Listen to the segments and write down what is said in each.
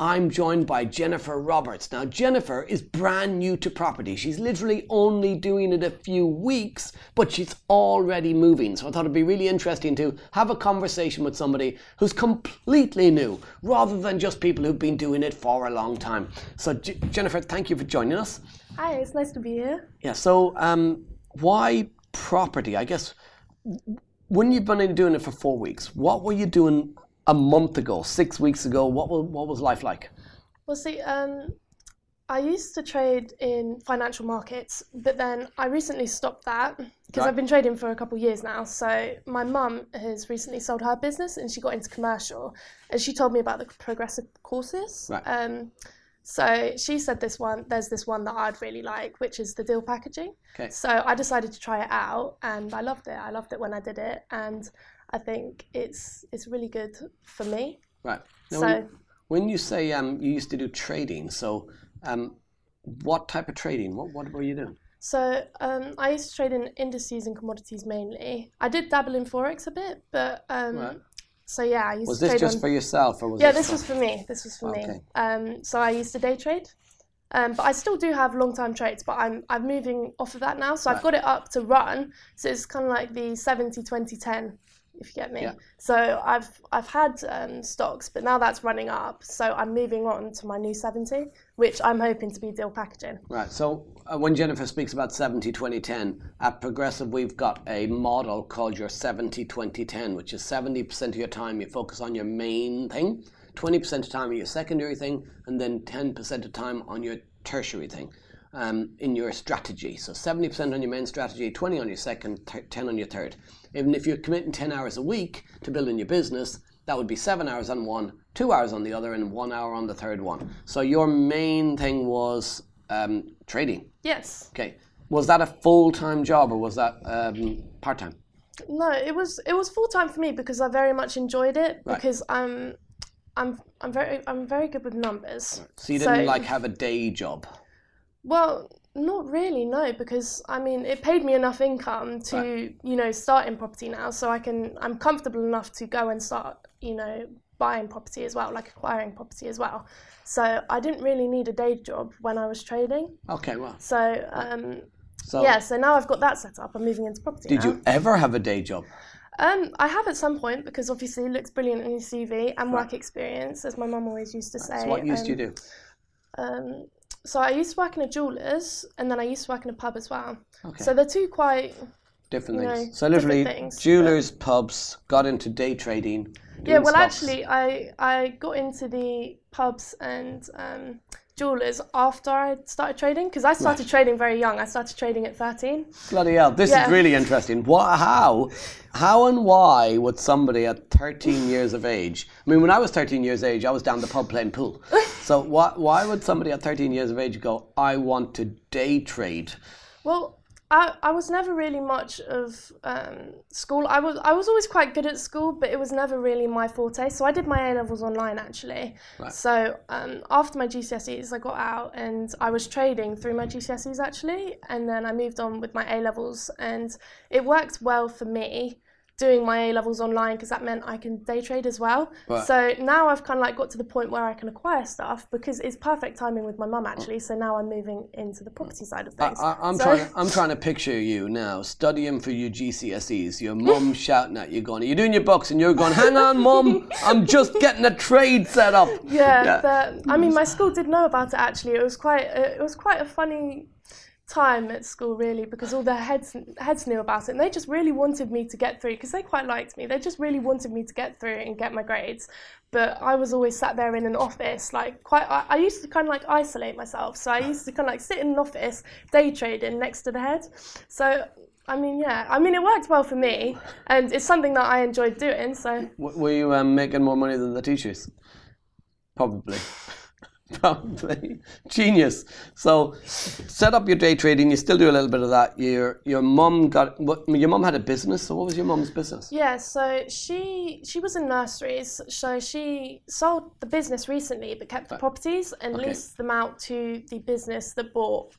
I'm joined by Jennifer Roberts. Now, Jennifer is brand new to property. She's literally only doing it a few weeks, but she's already moving. So I thought it'd be really interesting to have a conversation with somebody who's completely new, rather than just people who've been doing it for a long time. So, J- Jennifer, thank you for joining us. Hi, it's nice to be here. Yeah, so um, why property? I guess when you've been doing it for four weeks, what were you doing a month ago, six weeks ago? What was, what was life like? Well, see, um, I used to trade in financial markets, but then I recently stopped that because Right. I've been trading for a couple of years now. So my mum has recently sold her business and she got into commercial, and she told me about the progressive courses. Right. Um, so she said this one, there's this one that I'd really like, which is the deal packaging. Okay. So I decided to try it out, and I loved it. I loved it when I did it, and I think it's it's really good for me. Right. Now, So- when, when you say um, you used to do trading, so um, what type of trading? What, what were you doing? So um, I used to trade in indices and commodities mainly. I did dabble in forex a bit, but um, Right. so yeah, I used Was to Was this just on. for yourself, or was yeah, this for- was for me. This was for Okay. me. Um, so I used to day trade, um, but I still do have long time trades. But I'm I'm moving off of that now, so Right. I've got it up to run. So it's kind of like the 70, 20, 10, if you get me. Yeah. So I've I've had um, stocks, but now that's running up. So I'm moving on to my new 70, which I'm hoping to be deal packaging. Right. So uh, when Jennifer speaks about 70 20 10, at Progressive, we've got a model called your 70 20 10, which is 70% of your time you focus on your main thing, 20% of time on your secondary thing, and then 10% of time on your tertiary thing. Um, in your strategy. So 70% on your main strategy, 20 on your second, th- 10 on your third. Even if you're committing 10 hours a week to building your business, that would be seven hours on one, two hours on the other, and one hour on the third one. So your main thing was um, trading. Yes. Okay. Was that a full time job or was that um, part time? No, it was it was full time for me because I very much enjoyed it Right. because I'm I'm I'm very I'm very good with numbers. So you didn't So- like have a day job. Well, not really, no, because I mean it paid me enough income to Right. you know start in property now, so I can I'm comfortable enough to go and start you know buying property as well, like acquiring property as well. So I didn't really need a day job when I was trading. Okay, well. So um, So yeah, so now I've got that set up. I'm moving into property. did now. you ever have a day job? Um, I have at some point because obviously it looks brilliant on your CV and work experience, as my mum always used to say. So what used um, you do? Um, so I used to work in a jeweller's and then I used to work in a pub as well. Okay. So they're two quite different you things. know, so literally, things, but- jewelers, pubs, got into day trading. yeah. Well, actually, I I got into the pubs and um, jewellers after I started trading because I started trading very young. I started trading at thirteen. Bloody hell, this Yeah. is really interesting. What, how, how and why would somebody at 13 years of age, I mean, when I was 13 years of age, I was down the pub playing pool. So why, why would somebody at 13 years of age go, I want to day trade? Well, I, I was never really much of um, school. I was I was always quite good at school, but it was never really my forte. So I did my A levels online actually. Right. So um, after my GCSEs, I got out and I was trading through my GCSEs actually, and then I moved on with my A levels, and it worked well for me doing my A levels online because that meant I can day trade as well. Right. So now I've kind of like got to the point where I can acquire stuff because it's perfect timing with my mum actually. So now I'm moving into the property side of things. I, I'm, So- trying, I'm trying to picture you now studying for your GCSEs, your mum shouting at you, going, "You're you doing your books? And you're going, Hang on, mum, I'm just getting a trade set up. Yeah, Yeah. but I mean, my school did know about it. Actually, it was quite it was quite a funny time at school, really, because all the heads heads knew about it, and they just really wanted me to get through because they quite liked me. They just really wanted me to get through and get my grades. But I was always sat there in an office, like quite. I, I used to kind of like isolate myself, so I used to kind of like sit in an office, day trading next to the head. So. I mean, yeah. I mean, it worked well for me, and it's something that I enjoyed doing. So, W- were you um, making more money than the teachers? Probably. Probably genius. So, set up your day trading. You still do a little bit of that. Your your mum got what? Your mum had a business. So, what was your mum's business? Yeah, so she she was in nurseries. So she sold the business recently, but kept the properties and Okay. leased them out to the business that bought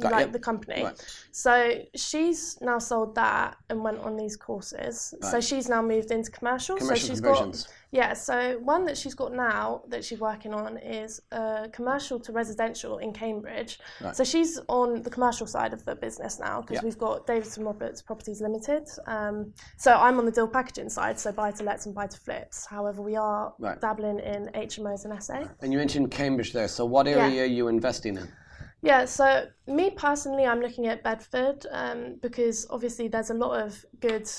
Got like you. the company. Right. So she's now sold that and went on these courses. So she's now moved into commercial. Commercial so she's got yeah. So one that she's got now that she's working on is uh, commercial to residential in Cambridge. Right. So she's on the commercial side of the business now because Yeah. we've got Davidson Roberts Properties Limited. Um, so I'm on the deal packaging side, so buy to lets and buy to flips. However, we are Right. dabbling in HMOs and SA. And you mentioned Cambridge there. So, what area are you investing in? Yeah, so me personally, I'm looking at Bedford um, because obviously there's a lot of good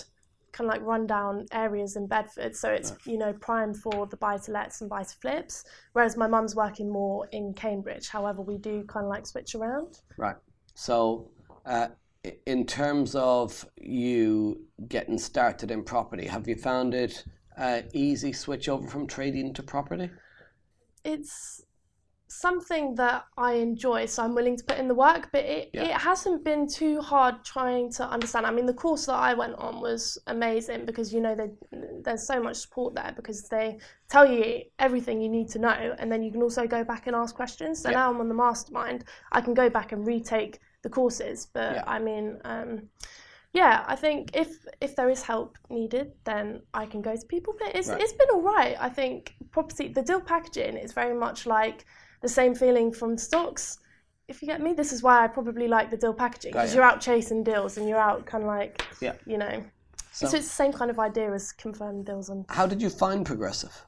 kind of like rundown areas in Bedford, so it's you know prime for the buy to lets and buy to flips. Whereas my mum's working more in Cambridge. However, we do kind of like switch around. Right. So, uh, in terms of you getting started in property, have you found it uh, easy switch over from trading to property? It's something that I enjoy, so I'm willing to put in the work, but it, Yeah. it hasn't been too hard trying to understand. I mean, the course that I went on was amazing because, you know, they, there's so much support there because they tell you everything you need to know, and then you can also go back and ask questions. So Yeah. now I'm on the mastermind, I can go back and retake the courses, but Yeah. I mean, um, yeah, I think if if there is help needed, then I can go to people. But it's Right. it's been all right. I think property the deal packaging is very much like the same feeling from stocks. If you get me, this is why I probably like the deal packaging because you're out chasing deals and you're out kind of like Yeah. you know. So, So, it's the same kind of idea as confirmed deals on how did you find progressive?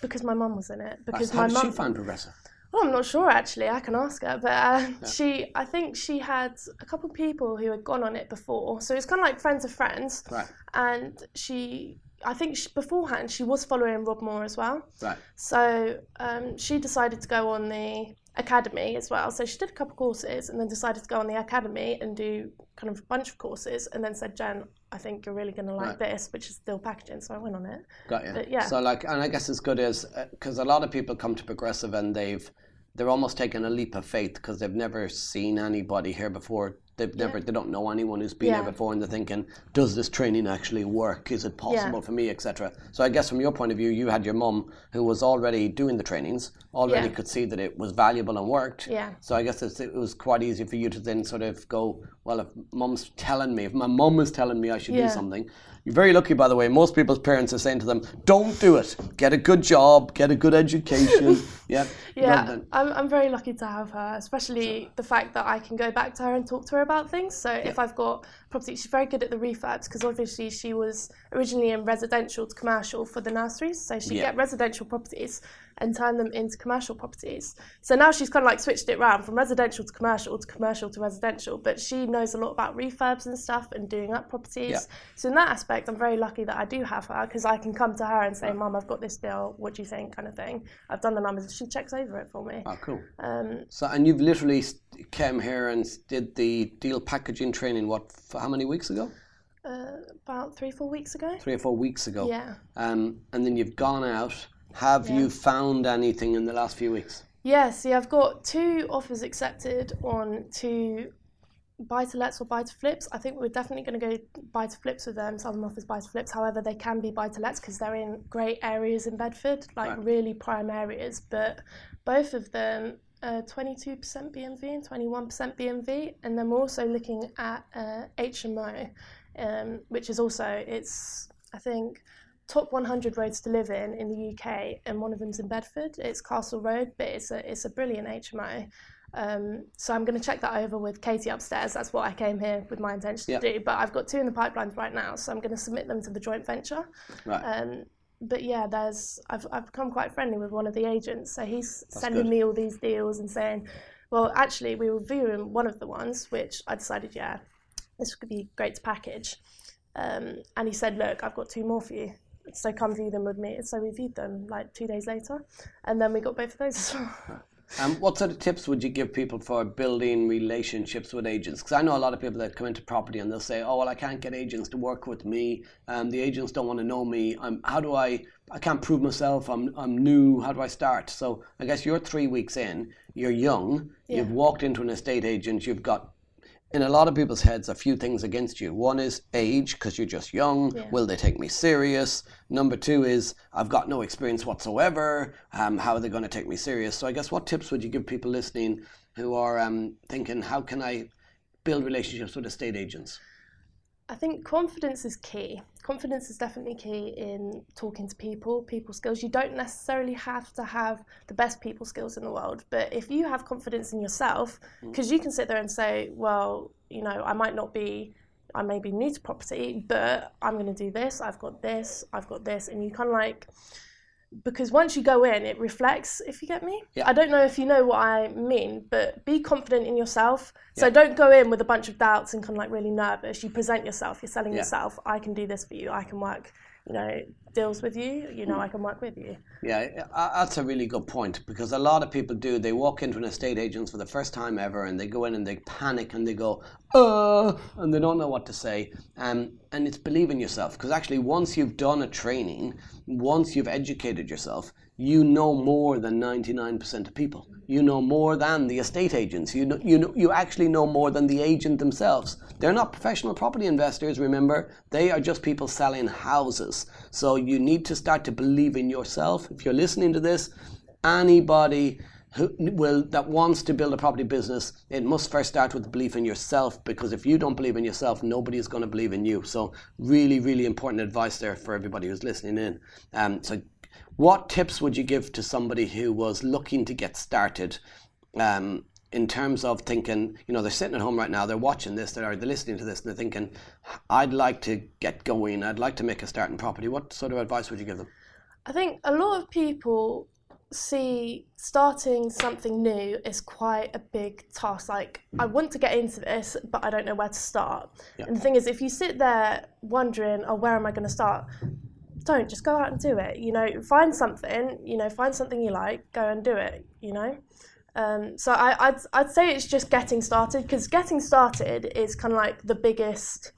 because my mum was in it because how my did mum. she find progressive? Well, I'm not sure actually. I can ask her, but uh, she, I think she had a couple of people who had gone on it before, so it's kind of like friends of friends. Right. And she, I think she, beforehand she was following Rob Moore as well. Right. So um, she decided to go on the academy as well. So she did a couple of courses and then decided to go on the academy and do kind of a bunch of courses, and then said, Jen, I think you're really going to like Right. this, which is still packaging. So I went on it. Got you. But yeah. So like, and I guess as good as because a lot of people come to progressive and they've they're almost taking a leap of faith because they've never seen anybody here before. They've never they don't know anyone who's been Yeah. here before, and they're thinking, does this training actually work? Is it possible for me, etc. So I guess from your point of view, you had your mum who was already doing the trainings, already Yeah. could see that it was valuable and worked. Yeah. So I guess it's, it was quite easy for you to then sort of go, well, if mum's telling me, if my mum is telling me I should do something, you're very lucky, by the way. Most people's parents are saying to them, don't do it. Get a good job, get a good education. yeah. Yeah, I'm, I'm very lucky to have her, especially the fact that I can go back to her and talk to her about things. So if I've got property, she's very good at the refurbs because obviously she was originally in residential to commercial for the nurseries. So she'd Yeah. get residential properties and turn them into commercial properties. So now she's kind of like switched it around from residential to commercial to commercial to residential. But she knows a lot about refurbs and stuff and doing up properties. Yeah. So in that aspect, I'm very lucky that I do have her because I can come to her and say, "Mum, I've got this deal. What do you think?" kind of thing. I've done the numbers. She checks over it for me. Oh, cool. Um, So, and you've literally came here and did the deal packaging training, what, how many weeks ago? uh, about three, four weeks ago. Three or four weeks ago. Yeah. Um, and then you've gone out. Have Yeah. you found anything in the last few weeks? Yeah, see, I've got two offers accepted on two buy to lets or buy to flips. I think we're definitely going to go buy to flips with them. Some of them offers buy to flips. However, they can be buy to lets because they're in great areas in Bedford, like Right. really prime areas. But both of them. Uh, 22% BMV and 21% BMV, and then we're also looking at uh, HMO, um, which is also it's I think top 100 roads to live in in the UK, and one of them's in Bedford. It's Castle Road, but it's a it's a brilliant HMO. Um, so I'm going to check that over with Katie upstairs. That's what I came here with my intention Yeah. to do. But I've got two in the pipelines right now, so I'm going to submit them to the joint venture. Right. Um, but yeah, there's I've I've become quite friendly with one of the agents, so he's sending good. me all these deals and saying, well, actually, we were viewing one of the ones, which I decided, yeah, this could be great to package. Um, and he said, look, I've got two more for you. So come view them with me. So we viewed them like two days later, and then we got both of those as well. Um, what sort of tips would you give people for building relationships with agents? Because I know a lot of people that come into property and they'll say, "Oh, well, I can't get agents to work with me. Um, the agents don't want to know me. I'm, how do I? I can't prove myself. I'm, I'm new. How do I start?" So I guess you're three weeks in. You're young. You've walked into an estate agent. You've got in a lot of people's heads a few things against you. One is age because you're just young. Yeah. Will they take me serious? Number two is I've got no experience whatsoever. Um, how are they going to take me serious? So I guess what tips would you give people listening who are um, thinking how can I build relationships with estate agents? I think confidence is key. Confidence is definitely key in talking to people, people skills. You don't necessarily have to have the best people skills in the world, but if you have confidence in yourself, mm. because you can sit there and say, well, you know, I might not be, I may be new to property, but I'm going to do this, I've got this, I've got this, and you kind of like, because once you go in, it reflects, if you get me. Yeah. I don't know if you know what I mean, but be confident in yourself. So Yeah. don't go in with a bunch of doubts and kind of like really nervous. You present yourself, you're selling Yeah. yourself. I can do this for you. I can work, you know, deals with you. You know, I can work with you. Yeah, that's a really good point because a lot of people do. They walk into an estate agent for the first time ever and they go in and they panic and they go, uh, and they don't know what to say. Um, and it's believe in yourself because actually, once you've done a training, once you've educated yourself, you know more than 99% of people. You know more than the estate agents. You know, you know, you actually know more than the agent themselves. They're not professional property investors. Remember, they are just people selling houses. So you need to start to believe in yourself. If you're listening to this, anybody who will that wants to build a property business, it must first start with belief in yourself. Because if you don't believe in yourself, nobody is going to believe in you. So really, really important advice there for everybody who's listening in. Um, so what tips would you give to somebody who was looking to get started um, in terms of thinking, you know, they're sitting at home right now, they're watching this, they're, they're listening to this, and they're thinking, I'd like to get going, I'd like to make a start in property. What sort of advice would you give them? I think a lot of people see starting something new is quite a big task. Like, I want to get into this, but I don't know where to start. Yeah. And the thing is, if you sit there wondering, oh, where am I going to start? Don't just go out and do it. You know, find something. You know, find something you like, go and do it. You know. Um, so I, I'd I'd say it's just getting started because getting started is kind of like the biggest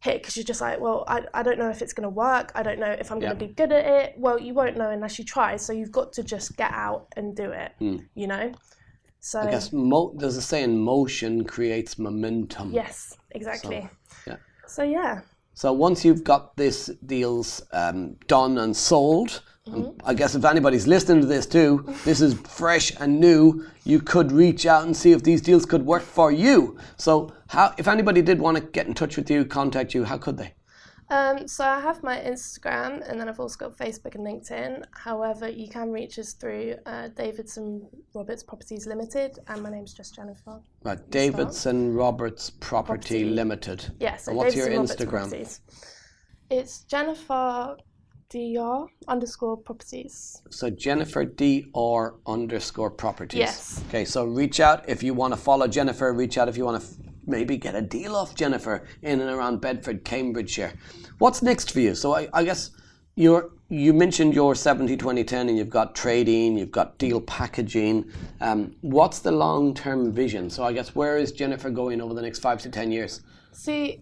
hit because you're just like, well, I, I don't know if it's going to work. I don't know if I'm going Yeah. to be good at it. Well, you won't know unless you try. So you've got to just get out and do it. You know. So. I guess mo- there's a saying, motion creates momentum. yes, exactly. yeah. So yeah. So once you've got this deals um, done and sold, and I guess if anybody's listening to this too, this is fresh and new. You could reach out and see if these deals could work for you. So how, if anybody did want to get in touch with you, contact you, how could they? Um, so I have my Instagram and then I've also got Facebook and LinkedIn. However, you can reach us through uh, Davidson Roberts Properties Limited, and my name's just Jennifer. Right, Davidson Roberts Property, Property. Limited. Yes. Yeah, so and what's Davidson your Roberts Instagram? Properties. It's Jennifer Dr underscore properties. So Jennifer D R underscore properties. Yes. Okay, so reach out if you want to follow Jennifer. Reach out if you want to maybe get a deal off Jennifer in and around Bedford, Cambridgeshire. What's next for you? So I, I guess you're you mentioned your 70 20 10 and you've got trading, you've got deal packaging. Um, what's the long term vision? So I guess where is Jennifer going over the next five to 10 years? See,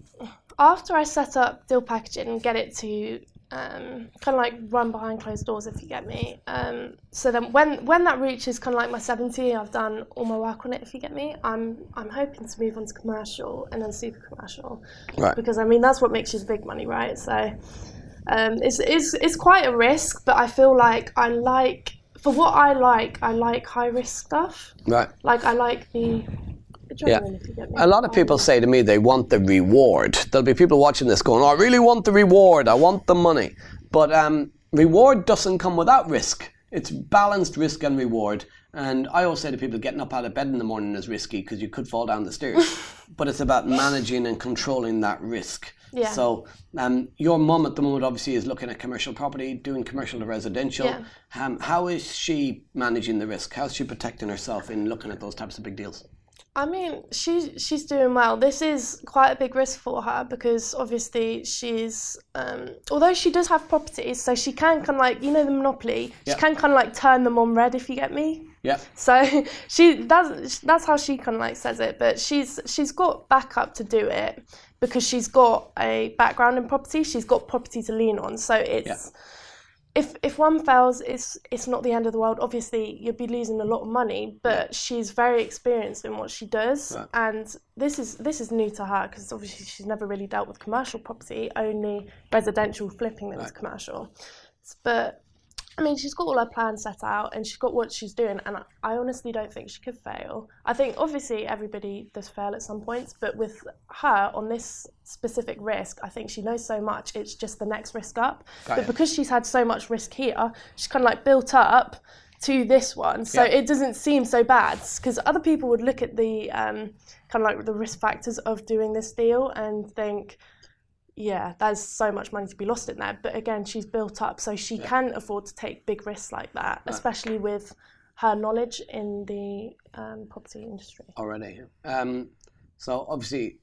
after I set up deal packaging and get it to um, kind of like run behind closed doors, if you get me. Um, so then when when that reaches kind of like my 70, I've done all my work on it, if you get me. I'm I'm hoping to move on to commercial and then super commercial. Right. Because I mean that's what makes you the big money, right? So um, it's, it's it's quite a risk, but I feel like I like for what I like, I like high risk stuff. Right. Like I like the adrenaline, if you get me. A lot of people say to me they want the reward. There'll be people watching this going, "Oh, I really want the reward. I want the money." But um, reward doesn't come without risk. It's balanced risk and reward. And I always say to people, getting up out of bed in the morning is risky because you could fall down the stairs. but it's about managing and controlling that risk. Yeah. So um, your mum at the moment obviously is looking at commercial property, doing commercial to residential. Yeah. Um, how is she managing the risk? How's she protecting herself in looking at those types of big deals? I mean, she she's doing well. This is quite a big risk for her because obviously she's, um, although she does have properties, so she can kind of like you know the monopoly. Yeah. She can kind of like turn them on red if you get me. Yeah. So she that's that's how she kind of like says it, but she's she's got backup to do it because she's got a background in property. She's got property to lean on. So it's Yeah. If if one fails, it's it's not the end of the world. Obviously, you'd be losing a lot of money, but she's very experienced in what she does, Right. and this is this is new to her because obviously she's never really dealt with commercial property, only residential flipping them as commercial. But I mean, she's got all her plans set out and she's got what she's doing, and I, I honestly don't think she could fail. I think obviously everybody does fail at some points, but with her on this specific risk, I think she knows so much. It's just the next risk up. Got but it. because she's had so much risk here, she's kind of like built up to this one, so Yeah. it doesn't seem so bad. Because other people would look at the um, kind of like the risk factors of doing this deal and think yeah, there's so much money to be lost in there. But again, she's built up, so she can afford to take big risks like that, especially with her knowledge in the um, property industry. already. Um, so obviously,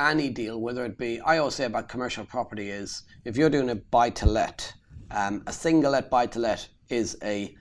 any deal, whether it be, I always say about commercial property is if you're doing a buy to let, um, a single let buy to let is a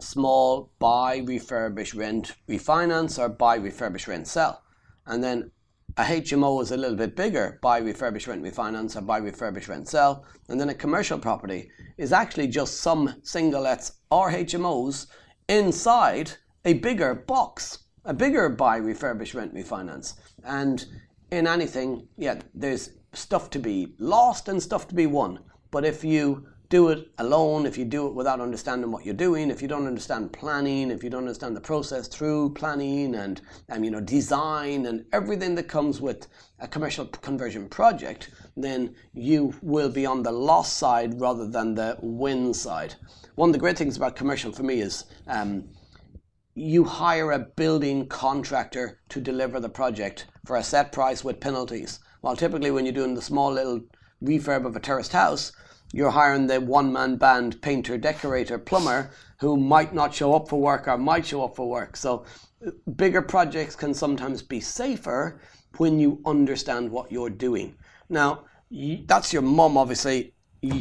small buy, refurbish, rent, refinance, or buy, refurbish, rent, sell. And then a HMO is a little bit bigger, buy, refurbish, rent, refinance, or buy, refurbish, rent, sell. And then a commercial property is actually just some single lets or HMOs inside a bigger box, a bigger buy, refurbish, rent, refinance. And in anything, yeah, there's stuff to be lost and stuff to be won. But if you do it alone, if you do it without understanding what you're doing, if you don't understand planning, if you don't understand the process through planning and, and you know design and everything that comes with a commercial conversion project, then you will be on the loss side rather than the win side. One of the great things about commercial for me is um, you hire a building contractor to deliver the project for a set price with penalties. While typically when you're doing the small little refurb of a terraced house, you're hiring the one man band painter, decorator, plumber who might not show up for work or might show up for work. So bigger projects can sometimes be safer when you understand what you're doing. Now, that's your mum, obviously.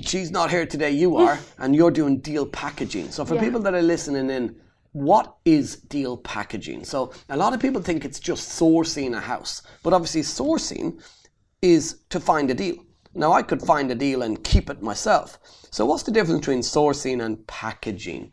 She's not here today, you are, and you're doing deal packaging. So for Yeah. people that are listening in, what is deal packaging? So a lot of people think it's just sourcing a house, but obviously sourcing is to find a deal. Now I could find a deal and keep it myself. So what's the difference between sourcing and packaging?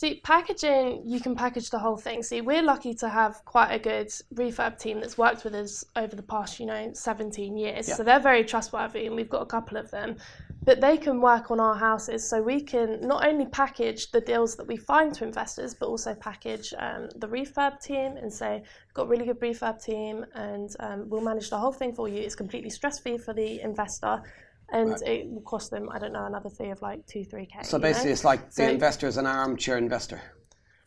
See, packaging, you can package the whole thing. See, we're lucky to have quite a good refurb team that's worked with us over the past, you know, 17 years. Yeah. So they're very trustworthy, and we've got a couple of them. But they can work on our houses, so we can not only package the deals that we find to investors, but also package um, the refurb team and say, got a really good refurb team, and um, we'll manage the whole thing for you. It's completely stress free for the investor. And it will cost them, I don't know, another fee of like two, three K. So basically it's like the investor is an armchair investor.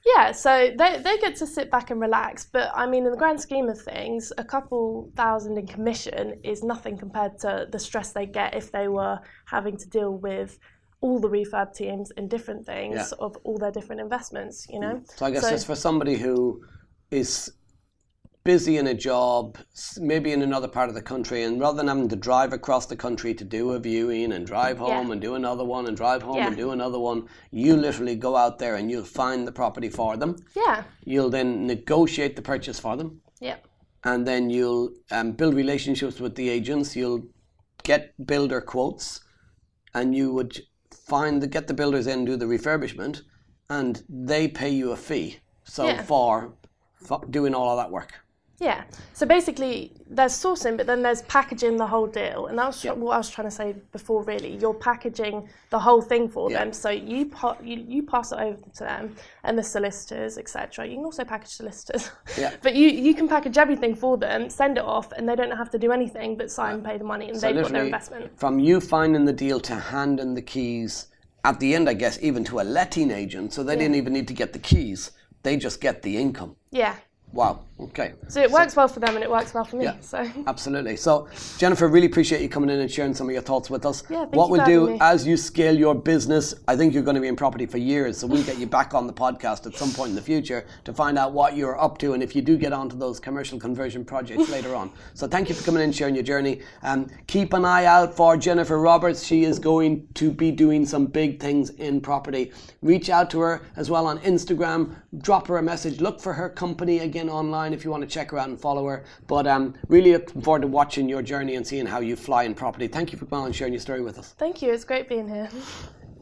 Yeah, so they, they get to sit back and relax. But I mean, in the grand scheme of things, a couple thousand in commission is nothing compared to the stress they get if they were having to deal with all the refurb teams and different things Yeah. of all their different investments, you know? Mm. So I guess So- it's for somebody who is busy in a job, maybe in another part of the country, and rather than having to drive across the country to do a viewing and drive home Yeah. and do another one and drive home Yeah. and do another one, you literally go out there and you'll find the property for them. Yeah, You'll then negotiate the purchase for them. yeah, and then you'll um, build relationships with the agents. You'll get builder quotes, and you would find the get the builders in do the refurbishment, and they pay you a fee. So Yeah. for, for doing all of that work. Yeah. So basically, there's sourcing, but then there's packaging the whole deal. And that's Yeah. what I was trying to say before, really. You're packaging the whole thing for Yeah. them. So you, pa- you you pass it over to them and the solicitors, etc. You can also package solicitors. Yeah. but you, you can package everything for them, send it off, and they don't have to do anything but sign, and pay the money, and So they've got their investment. From you finding the deal to handing the keys at the end, I guess, even to a letting agent. So they didn't even need to get the keys; they just get the income. Yeah. Wow. Okay. So it works well for them and it works well for me. Yeah. So Absolutely. So, Jennifer, really appreciate you coming in and sharing some of your thoughts with us. Yeah, thank what we'll do me. as you scale your business, I think you're going to be in property for years, so we'll get you back on the podcast at some point in the future to find out what you're up to and if you do get onto those commercial conversion projects later on. So, thank you for coming in and sharing your journey. Um, keep an eye out for Jennifer Roberts. She is going to be doing some big things in property. Reach out to her as well on Instagram. Drop her a message. Look for her company again online if you want to check her out and follow her. But um, really looking forward to watching your journey and seeing how you fly in property. Thank you for coming on and sharing your story with us. thank you. It's great being here.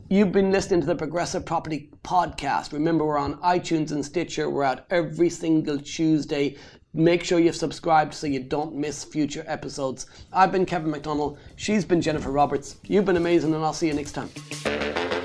You've been listening to the Progressive Property Podcast. Remember, we're on iTunes and Stitcher. We're out every single Tuesday. Make sure you've subscribed so you don't miss future episodes. I've been Kevin McDonnell. She's been Jennifer Roberts. You've been amazing, and I'll see you next time.